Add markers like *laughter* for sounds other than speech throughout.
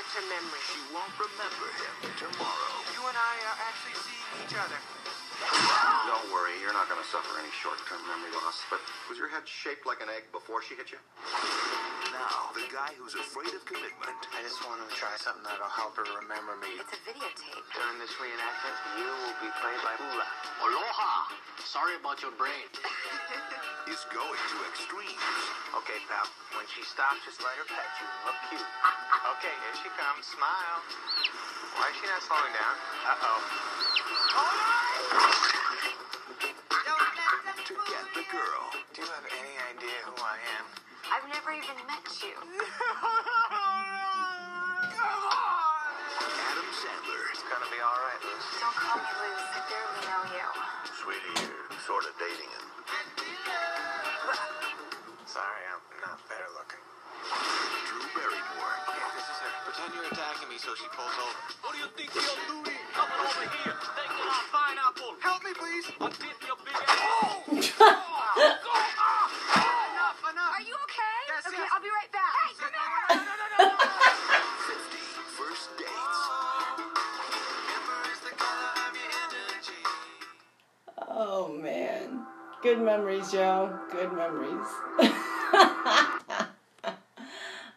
lost her short-term memory. She won't remember him tomorrow. You and I are actually seeing each other. Don't worry, you're not going to suffer any short-term memory loss. But was your head shaped like an egg before she hit you? Now, the guy who's afraid of commitment I just want to try something that'll help her remember me. It's a videotape. During this reenactment, you will be played by Hula. Aloha! Sorry about your brain. *laughs* is going to extremes. Okay, pal. When she stops, just let her pet you and look cute. Okay, here she comes. Smile. Why is she not slowing down? Uh-oh. To get the girl. Do you have any idea who I am? I've never even met you. *laughs* Come on! Adam Sandler. It's gonna be all right, Luce. Don't call me Luz. I barely know you. Sweetie, you're sort of dating him. Sorry, I'm not better looking. Drew Barrymore. Okay, this is her. Pretend you're attacking me so she pulls over. What do you think you're doing? Coming over here, taking our pineapple. Help me, please. I'm getting your big ass. Enough, Good memories, Joe. Good memories. *laughs*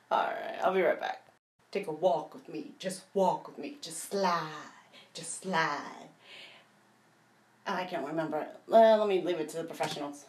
Alright, I'll be right back. Take a walk with me. Just walk with me. Just slide. Just slide. I can't remember. Well, let me leave it to the professionals.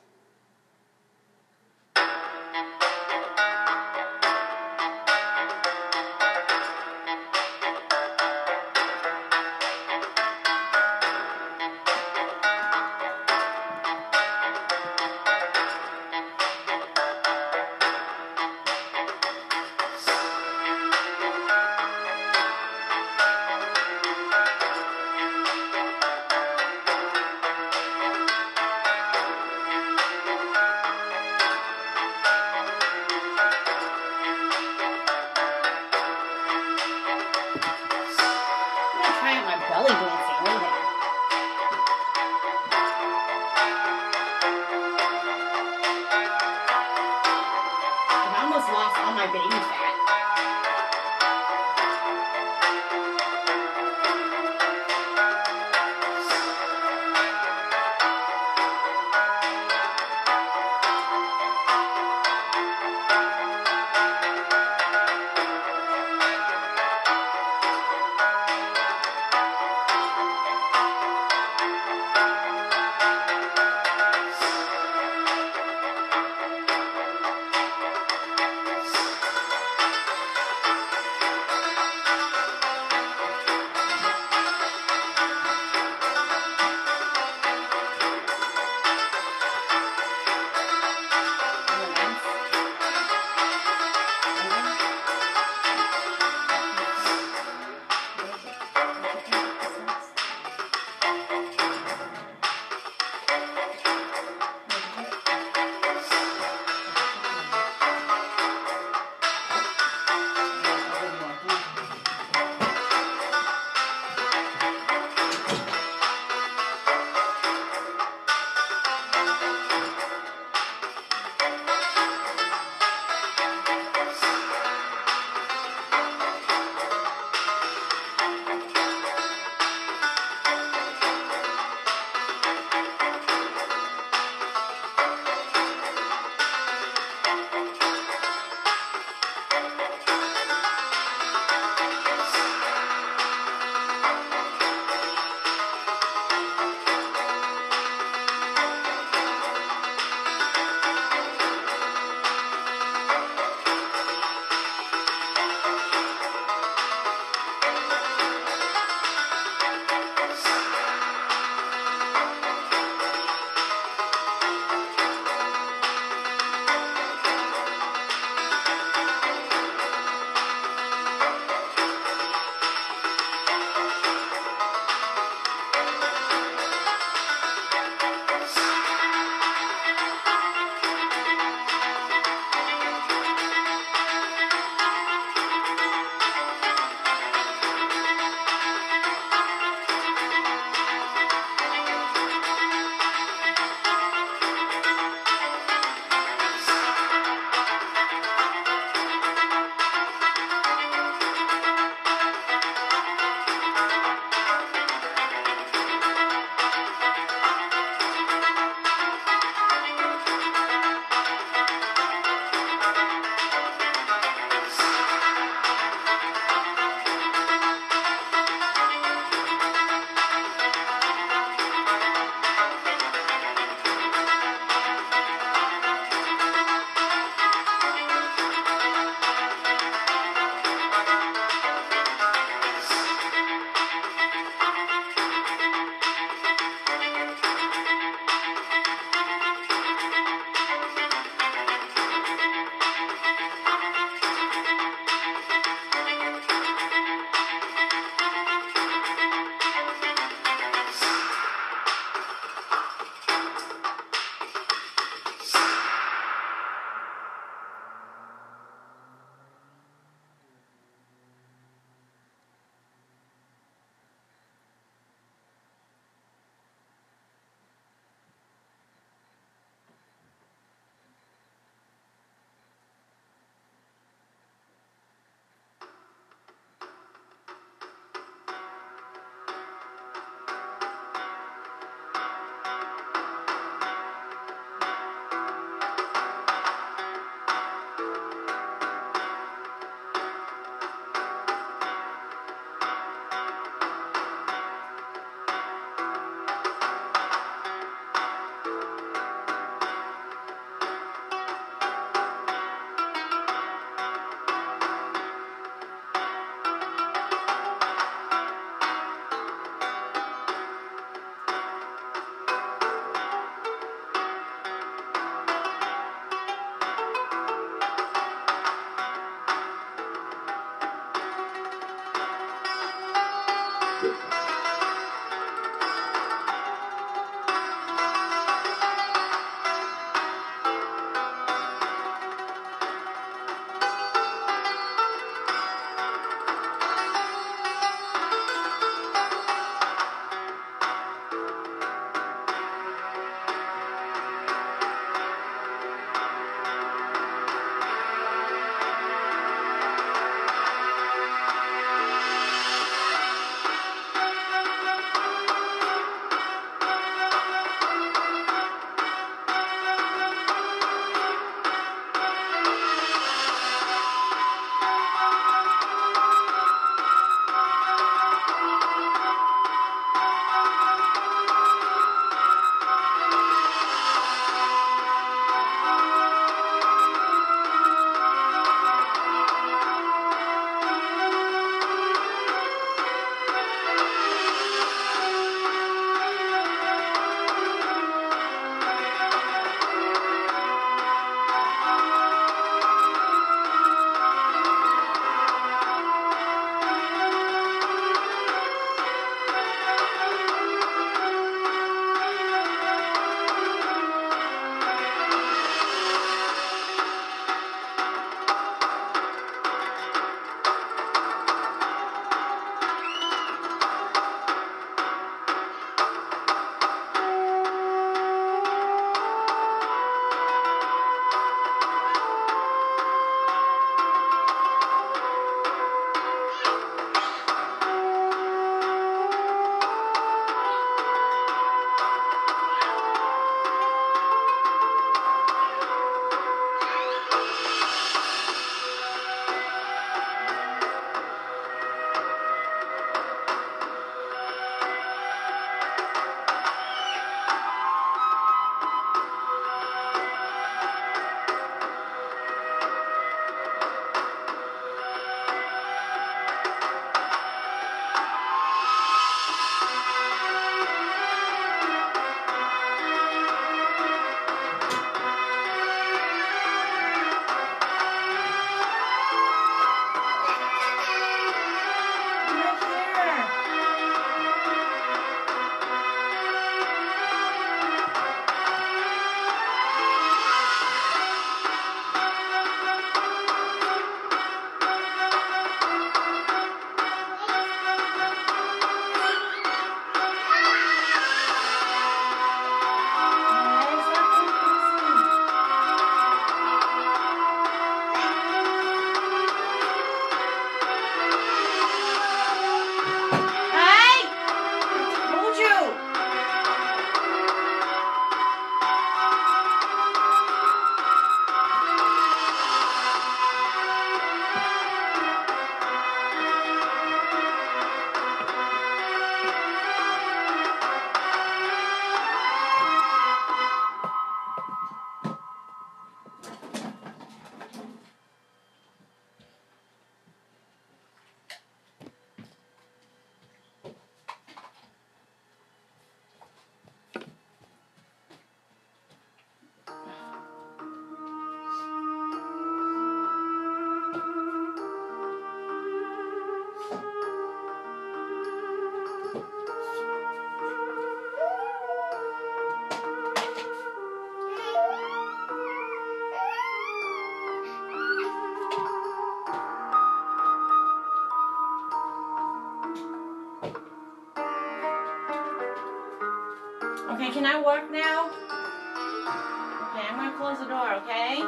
Work now? Okay, I'm gonna close the door, okay?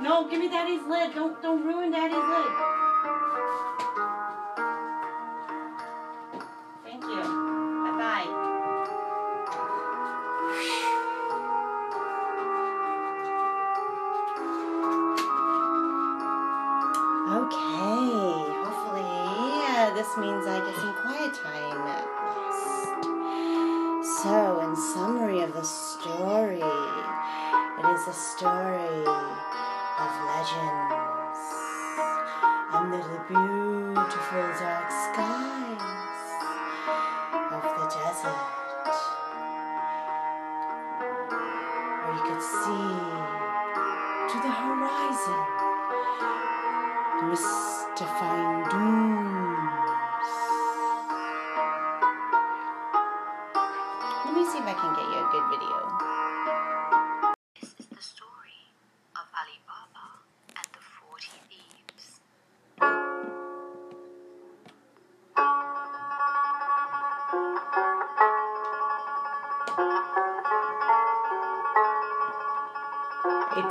No, give me daddy's lid. Don't don't ruin daddy's lid.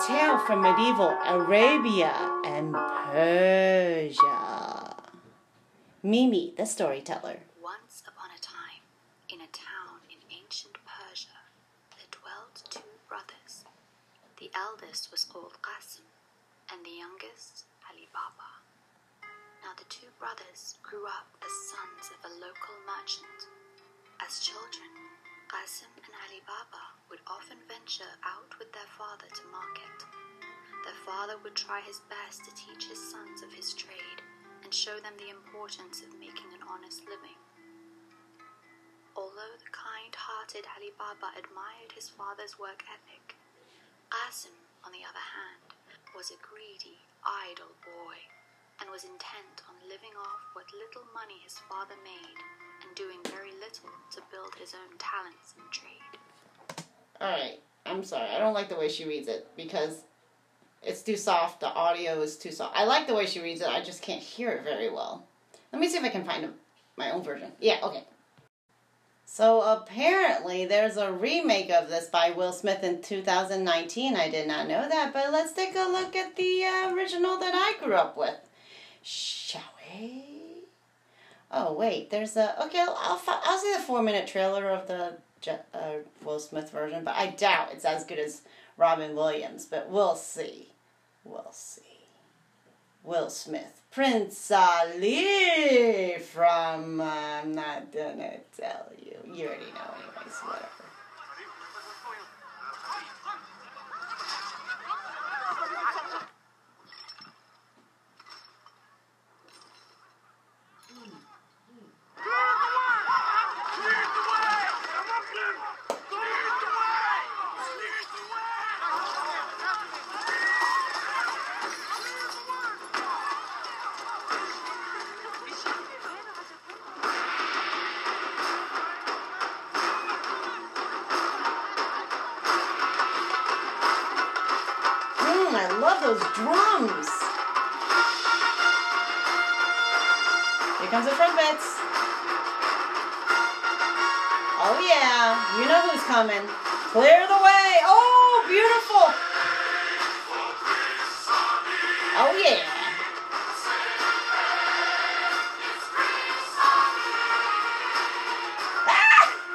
Tale from medieval Arabia and Persia. Mimi, the storyteller. Alright, I'm sorry. I don't like the way she reads it because it's too soft. The audio is too soft. I like the way she reads it, I just can't hear it very well. Let me see if I can find my own version. Yeah, okay. So apparently there's a remake of this by Will Smith in 2019. I did not know that, but let's take a look at the uh, original that I grew up with. Shall we? Oh wait, there's a okay. I'll I'll, see the four minute trailer of the uh, Will Smith version, but I doubt it's as good as Robin Williams. But we'll see. We'll see. Will Smith, Prince Ali from. Uh, I'm not gonna tell you. You already know, anyways. Whatever. Drums. Here comes the trumpets. Oh yeah, you know who's coming. Clear the way. Oh, beautiful. Oh yeah.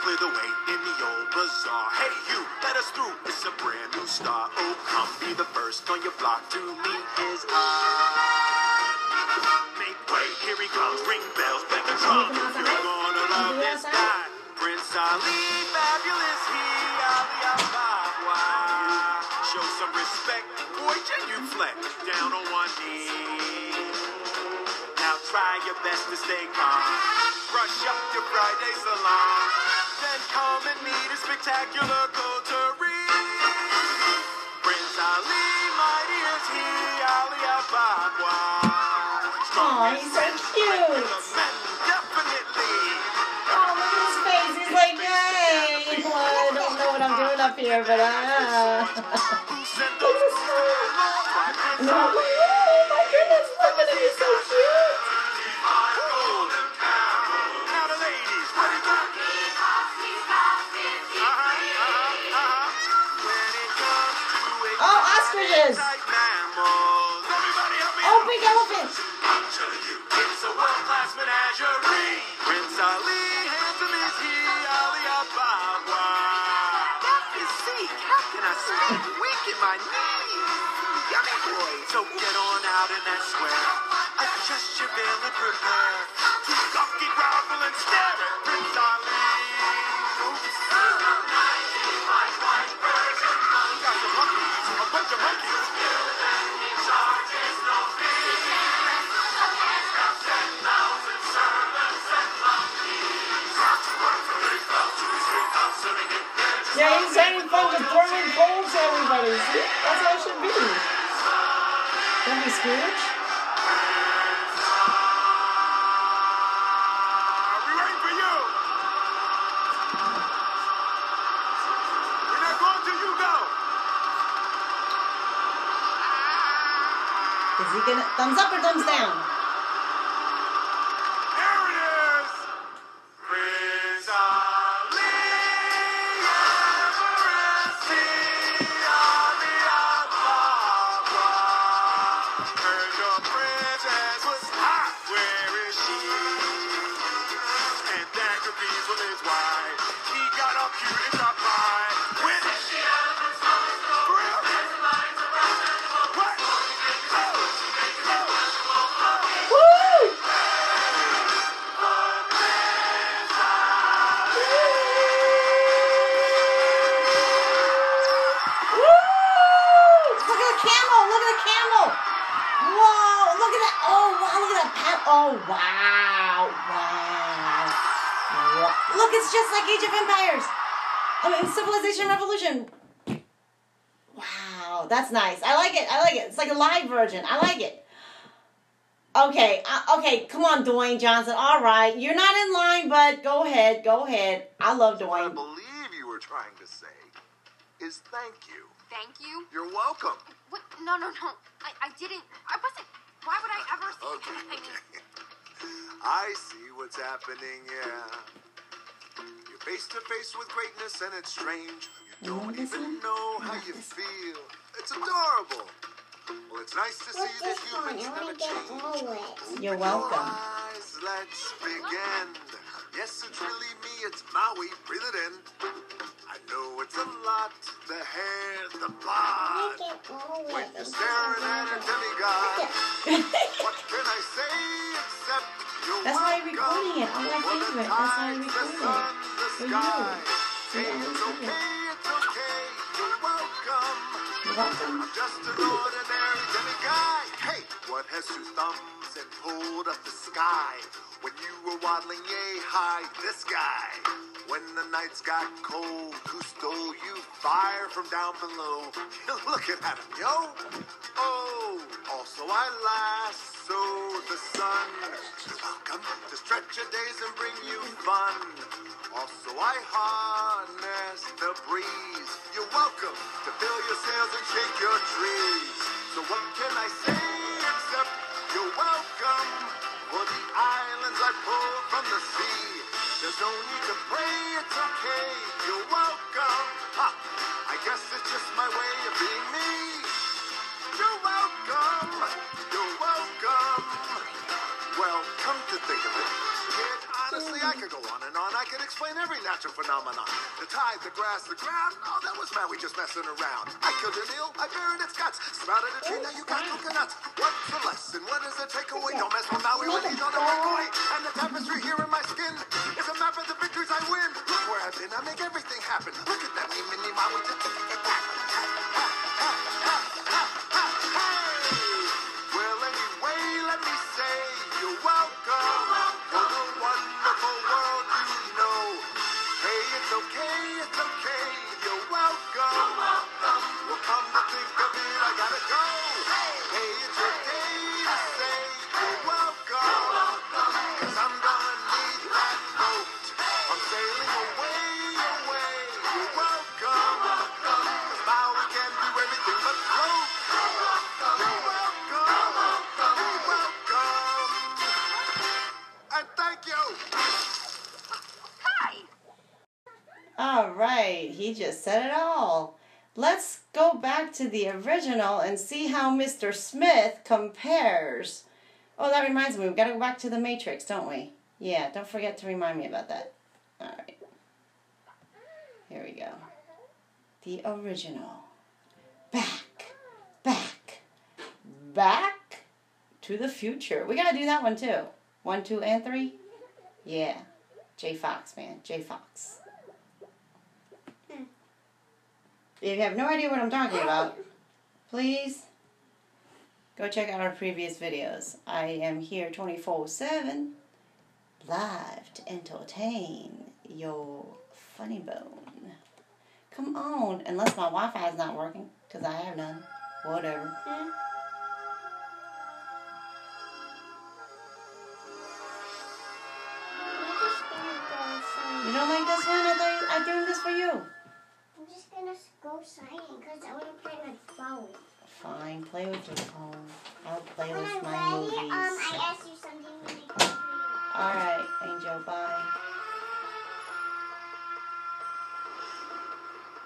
Clear the way in the old bazaar. Hey, you, let us through. It's a brand new start. Be the first on your block to meet his eye. Make way, here he comes. Ring bells, play the drum. You're gonna love this guy. Prince Ali, fabulous he, Ali Ababwa. Show some respect, boy, genuflect. Down on one knee. Now try your best to stay calm. Brush up your Friday salon. Then come and meet a spectacular coterie. Aw, he's so cute. Oh, look at his face. He's like, yay. Well, I don't know what I'm doing up here, but uh. Those fools So get on out in that square. Adjust your veil and prepare to fucking grovel and stare. And Dagger Bees with his wife. He got up cute just like Age of Empires. I mean, Civilization Revolution. Wow, that's nice. I like it. I like it. It's like a live version. I like it. Okay, uh, okay, come on, Dwayne Johnson. All right, you're not in line, but go ahead, go ahead. I love What I believe you were trying to say is thank you. Thank you. You're welcome. What? No, no, no. I, I didn't. I wasn't. Why would I ever say Okay, that? I mean, okay. *laughs* I see what's happening, yeah. You're face to face with greatness and it's strange. You don't even know how you feel. It's adorable. Well, it's nice to see that humans never change. You're welcome. Let's begin. Yes, it's really me, it's Maui. Breathe it in. I know it's a lot. The hair, the bod. When you're staring at a demigod. What can I say except you're That's why I'm recording it. On my for the favorite. That's why I'm recording it. Sky. Hey, it's okay, it's okay. You're welcome. Welcome. I'm just an ordinary demiguy. Hey, what has two thumbs and pulled up the sky? When you were waddling yay high, this guy. When the nights got cold, who stole you fire from down below? *laughs* Looking at him, yo. Oh, also I lasso the sun. You're welcome to stretch your days and bring you fun. Also I harness the breeze. You're welcome to fill your sails and shake your trees. So what can I say except you're welcome for the islands I pulled from the sea. There's no need to pray, it's okay. You're welcome. Ha! I guess it's just my way of being me. You're welcome. You're welcome. Well, come to think of it, kid, honestly, I could go on and on. I could explain every natural phenomenon. The tide, the grass, the ground. Oh, that was Maui just messing around. I killed an eel, I buried its guts. Sprouted a tree, now you got coconuts. What? On the breakaway. And the tapestry here in my skin is a map of the victories I win. Look where I've been, I make everything happen. Look at that, me, mini Maui. The original and see how Mr. Smith compares. Oh, that reminds me, we've got to go back to the Matrix, don't we? Yeah, don't forget to remind me about that. All right. Here we go. The original. Back, back, back, to the Future. We gotta do that one too. One, two, and three. Yeah, J Fox, man, J Fox. If you have no idea what I'm talking *laughs* about, please go check out our previous videos. I am here 24 7 live to entertain your funny bone. Come on, unless my Wi Fi is not working, because I have none. Whatever. You just go signing because I want to play my phone. Fine, play with your phone. I'll play When with I'm my ready, movies. um, I ask you something when I come to Alright, Angel, bye.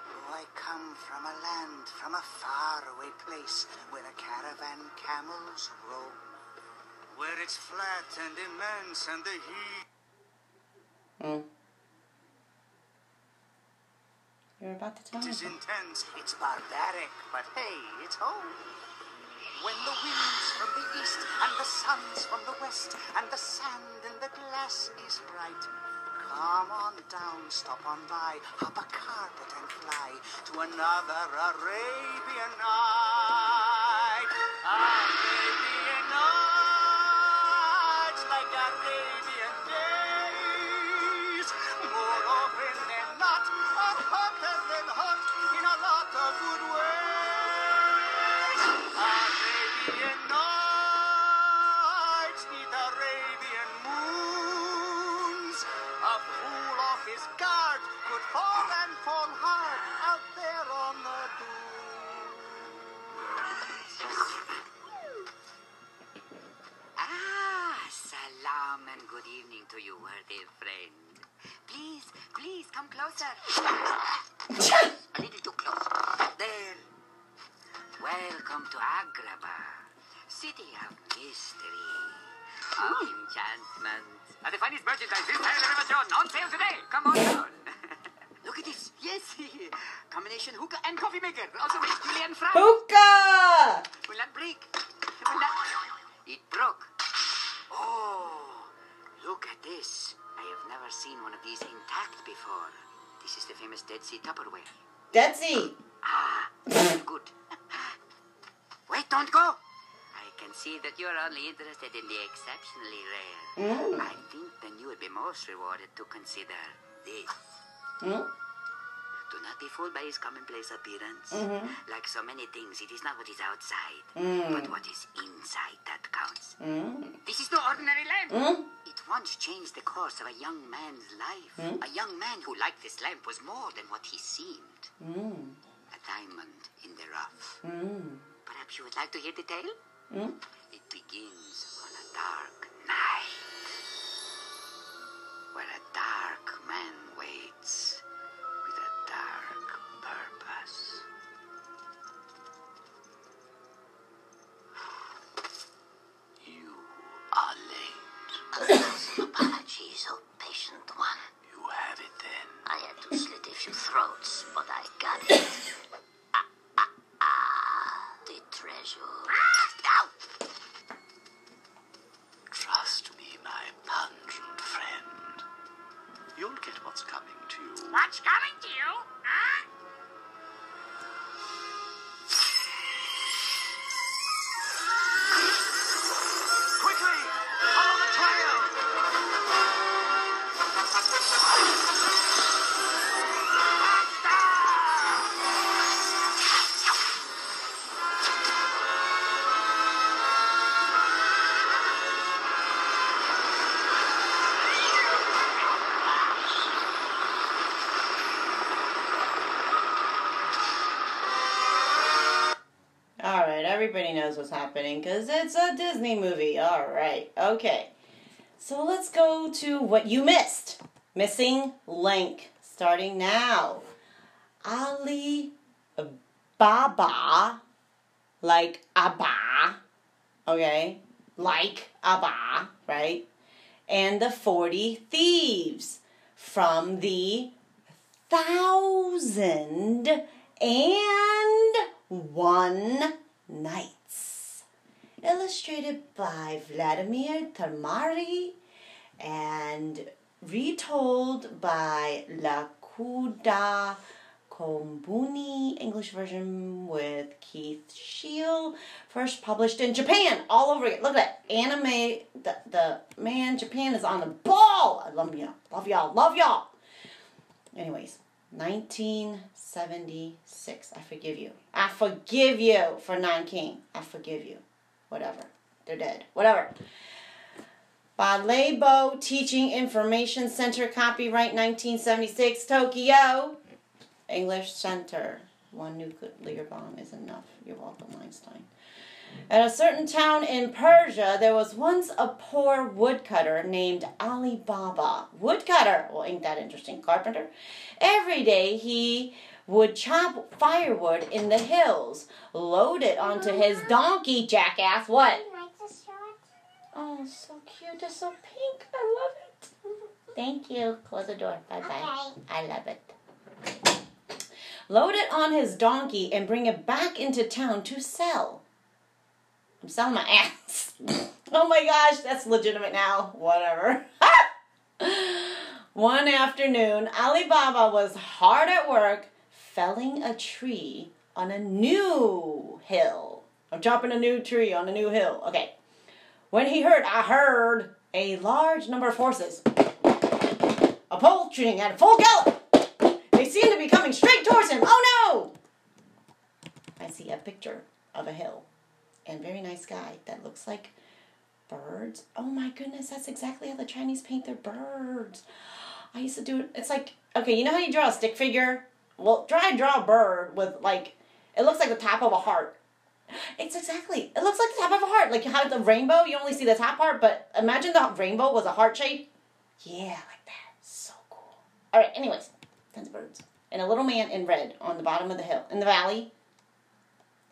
Oh, I come from a land, from a faraway place where a caravan camels roam. Where it's flat and immense and the heat. Hmm. You're about to tell It me. is intense, it's barbaric, but hey, it's home. When the winds from the east and the suns from the west and the sand in the glass is bright, Come on down, stop on by, hop a carpet and fly to another Arabian night. Exceptionally rare. Mm. I think then you would be most rewarded to consider this. Hmm? Do not be fooled by his commonplace appearance. Mhm. Like so many things, it is not what is outside, Mm. but what is inside that counts. Mm. This is no ordinary lamp. Mm. It once changed the course of a young man's life. Mm. A young man who, liked this lamp, was more than what he seemed. Mm. A diamond in the rough. Mm. Perhaps you would like to hear the tale? Mm. It begins dark night. Where a dark man happening because it's a Disney movie. Alright, okay. So let's go to what you missed. Missing link. Starting now. Ali Baba, like Abba, okay? Like Abba, right? And the 40 Thieves from the Thousand and One Nights. Illustrated by Vladimir Tamari, and retold by Lakuda Kombuni, English version with Keith Shield, first published in Japan, all over again. Look at that anime. The, the man, Japan is on the ball. I love y'all, love y'all, love y'all. Anyways, 1976. I forgive you. I forgive you for Nanking. I forgive you. Whatever. They're dead. Whatever. By Leibo Teaching Information Center, copyright 1976, Tokyo. English Center. One nuclear bomb is enough. You're welcome, Einstein. At a certain town in Persia, there was once a poor woodcutter named Ali Baba. Woodcutter! Well, ain't that interesting? Carpenter. Every day he would chop firewood in the hills, load it onto his donkey, jackass. What? Oh, so cute. It's so pink. I love it. Thank you. Close the door. Bye bye. I love it. Load it on his donkey and bring it back into town to sell. I'm selling my ass. *laughs* oh my gosh, that's legitimate now. Whatever. *laughs* One afternoon, Ali Baba was hard at work felling a tree on a new hill. I'm chopping a new tree on a new hill. Okay. When he heard, I heard a large number of horses approaching at full gallop. They seem to be coming straight towards him. Oh no! I see a picture of a hill and very nice guy that looks like birds. Oh my goodness, that's exactly how the Chinese paint their birds. I used to do it. It's like, okay, you know how you draw a stick figure? Well, try and draw a bird with like, it looks like the top of a heart. It's exactly, it looks like the top of a heart. Like how the rainbow, you only see the top part, but imagine the rainbow was a heart shape. Yeah, like that. So cool. All right, anyways, tons of birds. And a little man in red on the bottom of the hill, in the valley.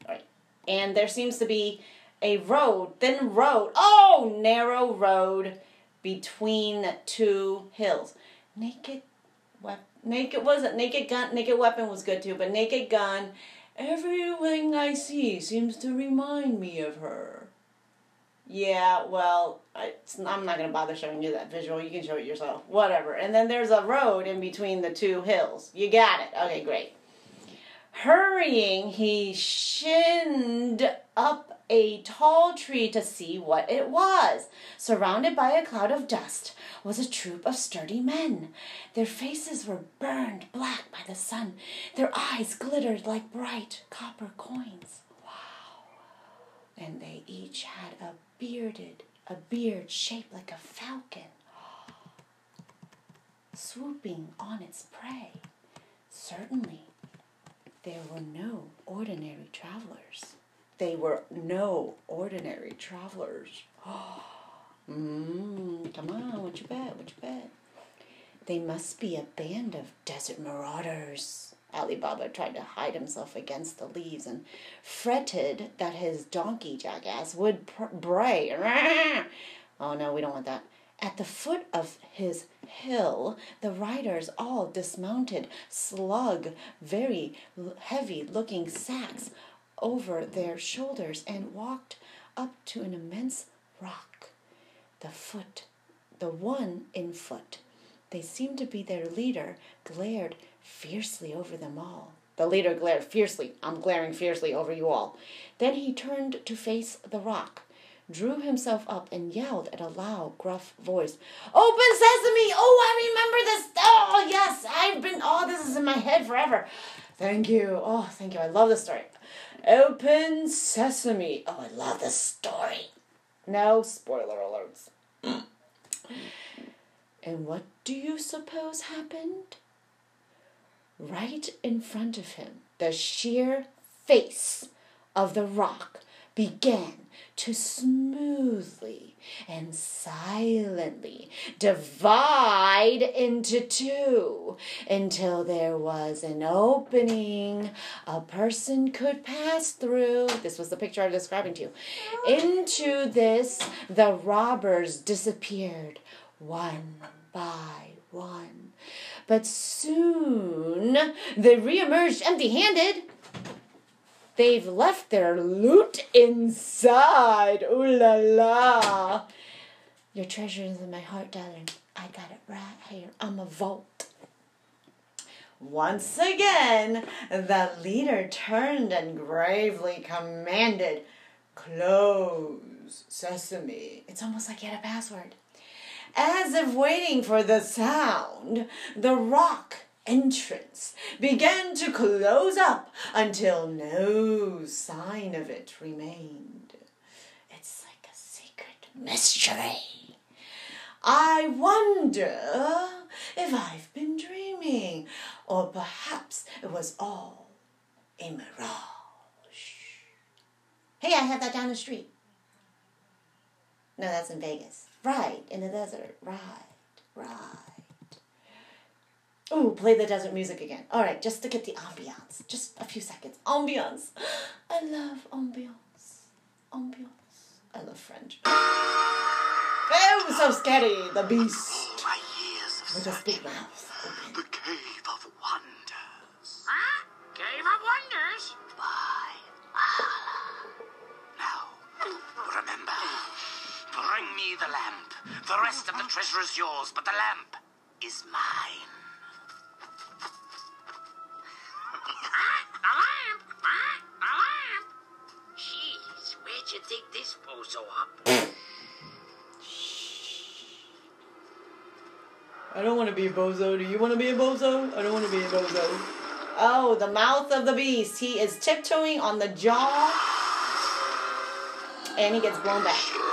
All right. And there seems to be a road, thin road, oh, narrow road between two hills. Naked weapon, naked wasn't naked gun, naked weapon was good too, but naked gun. Everything I see seems to remind me of her. Yeah, well, I, I'm not to bother showing you that visual. You can show it yourself. Whatever. And then there's a road in between the two hills. You got it. Okay, great. Hurrying, he shinned up a tall tree to see what it was. Surrounded by a cloud of dust was a troop of sturdy men. Their faces were burned black by the sun. Their eyes glittered like bright copper coins. Wow. And they each had a bearded, a beard shaped like a falcon, swooping on its prey. Certainly, there were no ordinary travelers. They were no ordinary travelers. Mmm, *gasps* come on, what you bet? What you bet? They must be a band of desert marauders. Ali Baba tried to hide himself against the leaves and fretted that his donkey jackass would pr- bray. *laughs* Oh no, we don't want that. At the foot of his hill, the riders all dismounted, slug very heavy looking sacks over their shoulders, and walked up to an immense rock. The foot, the one in foot, they seemed to be their leader, glared fiercely over them all. The leader glared fiercely. I'm glaring fiercely over you all. Then he turned to face the rock, drew himself up, and yelled at a loud, gruff voice, Open sesame! Oh, I remember this! Oh, yes, I've been, oh, this is in my head forever. Thank you. Oh, thank you. I love this story. Open sesame. Oh, I love this story. No spoiler alerts. and what do you suppose happened? Right in front of him, the sheer face of the rock began to smoothly and silently divide into two until there was an opening a person could pass through. This was the picture I was describing to you. Into this, the robbers disappeared one by one. But soon they reemerged empty handed. They've left their loot inside. Ooh la la. Your treasure is in my heart, darling. I got it right here. I'm a vault. Once again, the leader turned and gravely commanded, Close sesame. It's almost like he had a password. As if waiting for the sound, the rock entrance began to close up until no sign of it remained. It's like a secret mystery. I wonder if I've been dreaming, or perhaps it was all a mirage. Hey, I have that down the street. No, that's in Vegas. Right, in the desert. Right, right. Ooh, play the desert music again. All right, just to get the ambiance. Just a few seconds. Ambiance. *gasps* I love ambiance. Ambiance. I love French. Oh, so scary. The beast. My years of With his big mouth open. the cave of wonders. Huh? Cave of Wonders? By Allah. Now, remember, bring me the lamp. The rest of the treasure is yours, but the lamp is mine. Bozo up? I don't want to be a bozo. Do you want to be a bozo? I don't want to be a bozo. Oh, the mouth of the beast. He is tiptoeing on the jaw. And he gets blown back.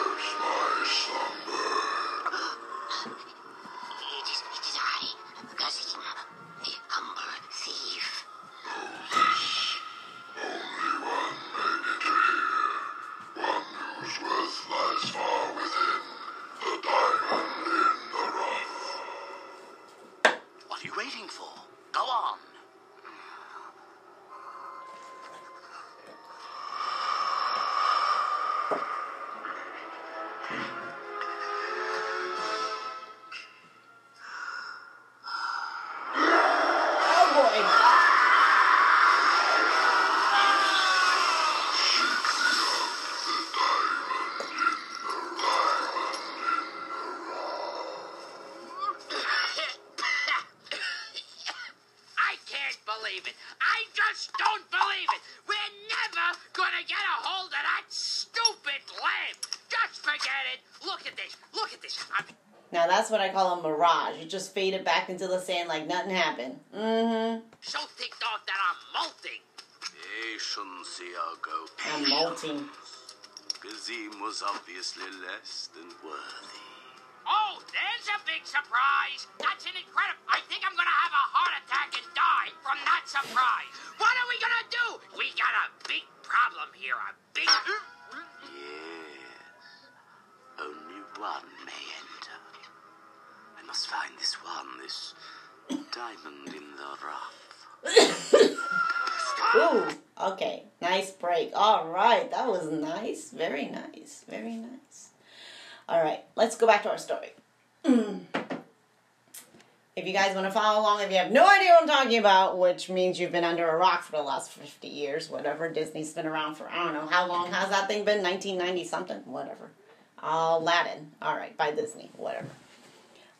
Call a mirage. It just faded back into the sand like nothing happened. Mm-hmm. so ticked off that I'm molting. Patience, Iago. I'm molting. Gazeem was obviously less than worthy. Oh, there's a big surprise. All right. That was nice. Very nice. Very nice. All right. Let's go back to our story. *clears throat* If you guys want to follow along, if you have no idea what I'm talking about, which means you've been under a rock for the last 50 years, whatever. Disney's been around for, I don't know, how long has that thing been? 1990 something? Whatever. Aladdin. All right, by Disney. Whatever.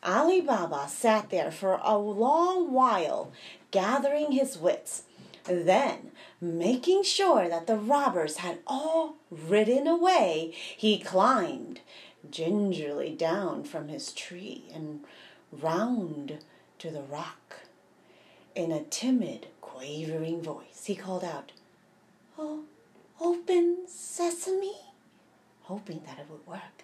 Ali Baba sat there for a long while, gathering his wits. Then, making sure that the robbers had all ridden away, he climbed gingerly down from his tree and round to the rock. In a timid, quavering voice, he called out, Oh, open sesame, hoping that it would work.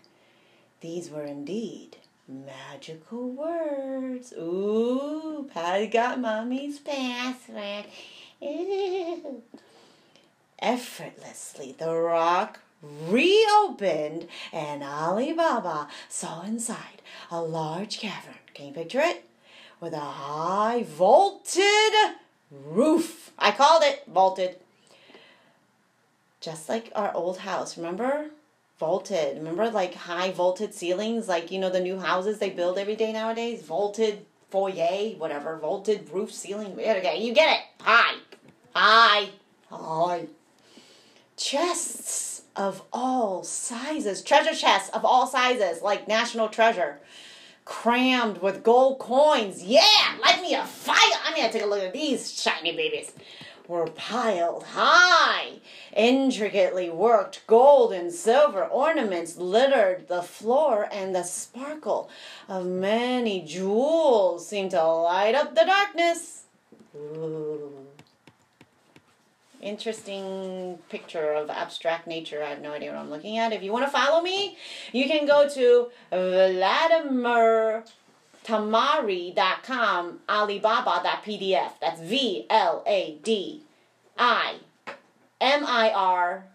These were indeed magical words. Ooh, Patty got mommy's password. *laughs* Effortlessly, the rock reopened, and Ali Baba saw inside a large cavern. Can you picture it? With a high vaulted roof. I called it vaulted. Just like our old house, remember? Vaulted. Remember like high vaulted ceilings, like you know the new houses they build every day nowadays? Vaulted foyer, whatever, vaulted roof ceiling. You get it. High. High. High. chests of all sizes, treasure chests of all sizes, like National Treasure, crammed with gold coins. Yeah, light me a fire. I'm gonna take a look at these shiny babies. Were piled high. Intricately worked gold and silver ornaments littered the floor, and the sparkle of many jewels seemed to light up the darkness. Ooh interesting picture of abstract nature. I have no idea what I'm looking at. If you want to follow me, you can go to vladimirtamari.com, alibaba.pdf. That's V L A D I M I R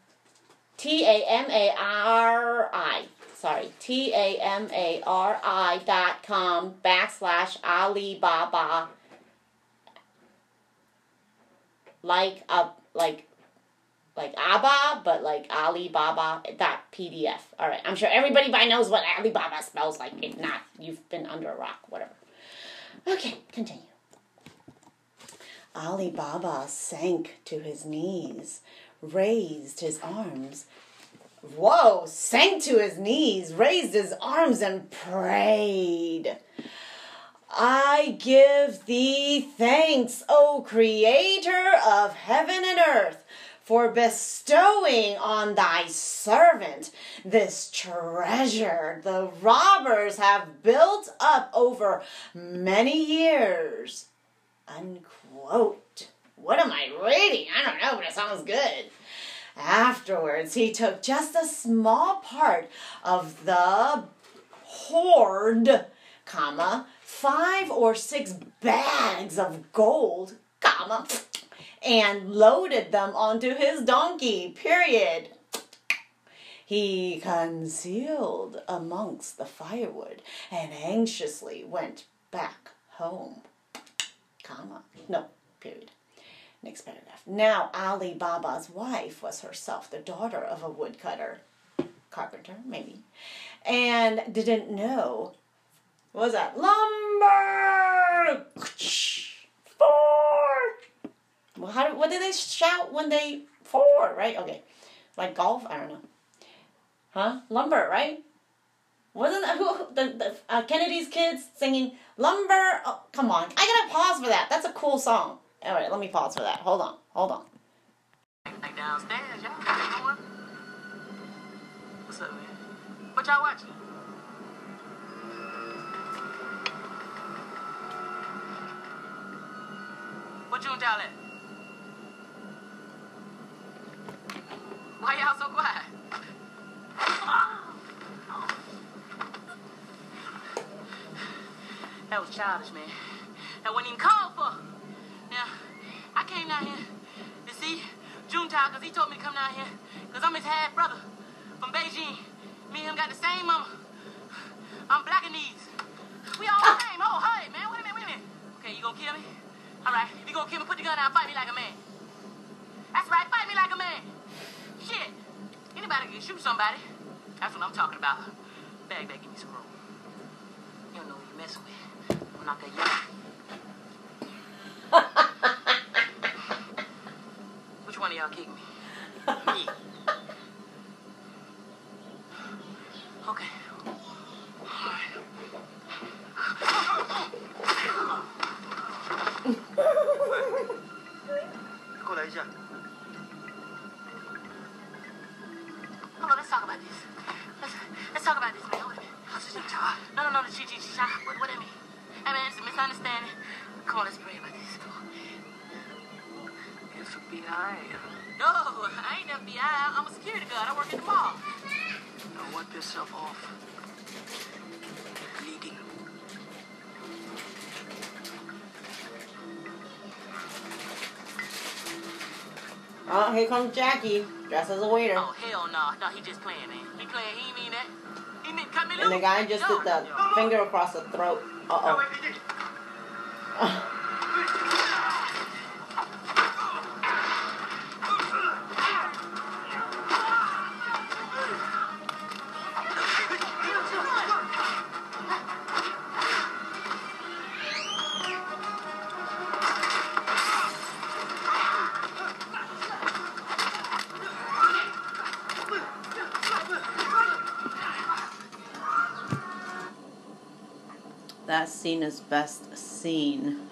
T A M A R I. Sorry, T A M A R I dot com backslash Alibaba like a like like Abba, but like Alibaba dot PDF. All right, I'm sure everybody by knows what Alibaba spells like. If not, you've been under a rock. Whatever. Okay, continue. Ali Baba sank to his knees, raised his arms. Whoa, sank to his knees, raised his arms, and prayed. I give thee thanks, O Creator of heaven and earth, for bestowing on thy servant this treasure the robbers have built up over many years. Unquote. What am I reading? I don't know, but it sounds good. Afterwards, he took just a small part of the hoard, comma, five or six bags of gold, comma, and loaded them onto his donkey, period. He concealed amongst the firewood and anxiously went back home, comma, no, period. Next paragraph. Now Ali Baba's wife was herself the daughter of a woodcutter, carpenter, maybe, and didn't know what was that? Lumber! Four! Well, how, what did they shout when they. Four, right? Okay. Like golf? I don't know. Huh? Lumber, right? Wasn't who, the, the uh, Kennedy's kids singing Lumber? Oh, come on. I gotta pause for that. That's a cool song. All right, let me pause for that. Hold on. Hold on. Like downstairs, y'all. What's up, man? What y'all watching? What you and y'all? Why y'all so quiet? That was childish, man. That wasn't even called for. Now, I came down here to see Juntao because he told me to come down here because I'm his half brother from Beijing. Me and him got the same mama. I'm black and Blackanese. We all the same. Oh, hey, man. Wait a minute, wait a minute. Okay, you gonna kill me? All right, if you gonna kill me, put the gun down, fight me like a man. That's right, fight me like a man. Shit, anybody can shoot somebody. That's what I'm talking about. Bag that, give me some room. You don't know who you're messing with. I'm not that young. *laughs* Which one of y'all kicked me? *laughs* me. Okay. All right. Hold on, let's talk about this. Let's, let's talk about this, man. Hold on. No, no, no, the chi chi chi What, what that mean? Hey, man, it's a misunderstanding. Come on, let's pray about this. Come on. FBI. No, I ain't FBI. I'm a security guard. I work at the mall. Now wipe yourself off. Bleeding. Oh, here comes Jackie, dressed as a waiter. Oh, hell no. No, he just playing, man. He playing. He mean that. He mean cut me loose. And the guy just no. did the finger across the throat. Uh oh. *laughs* Is best scene.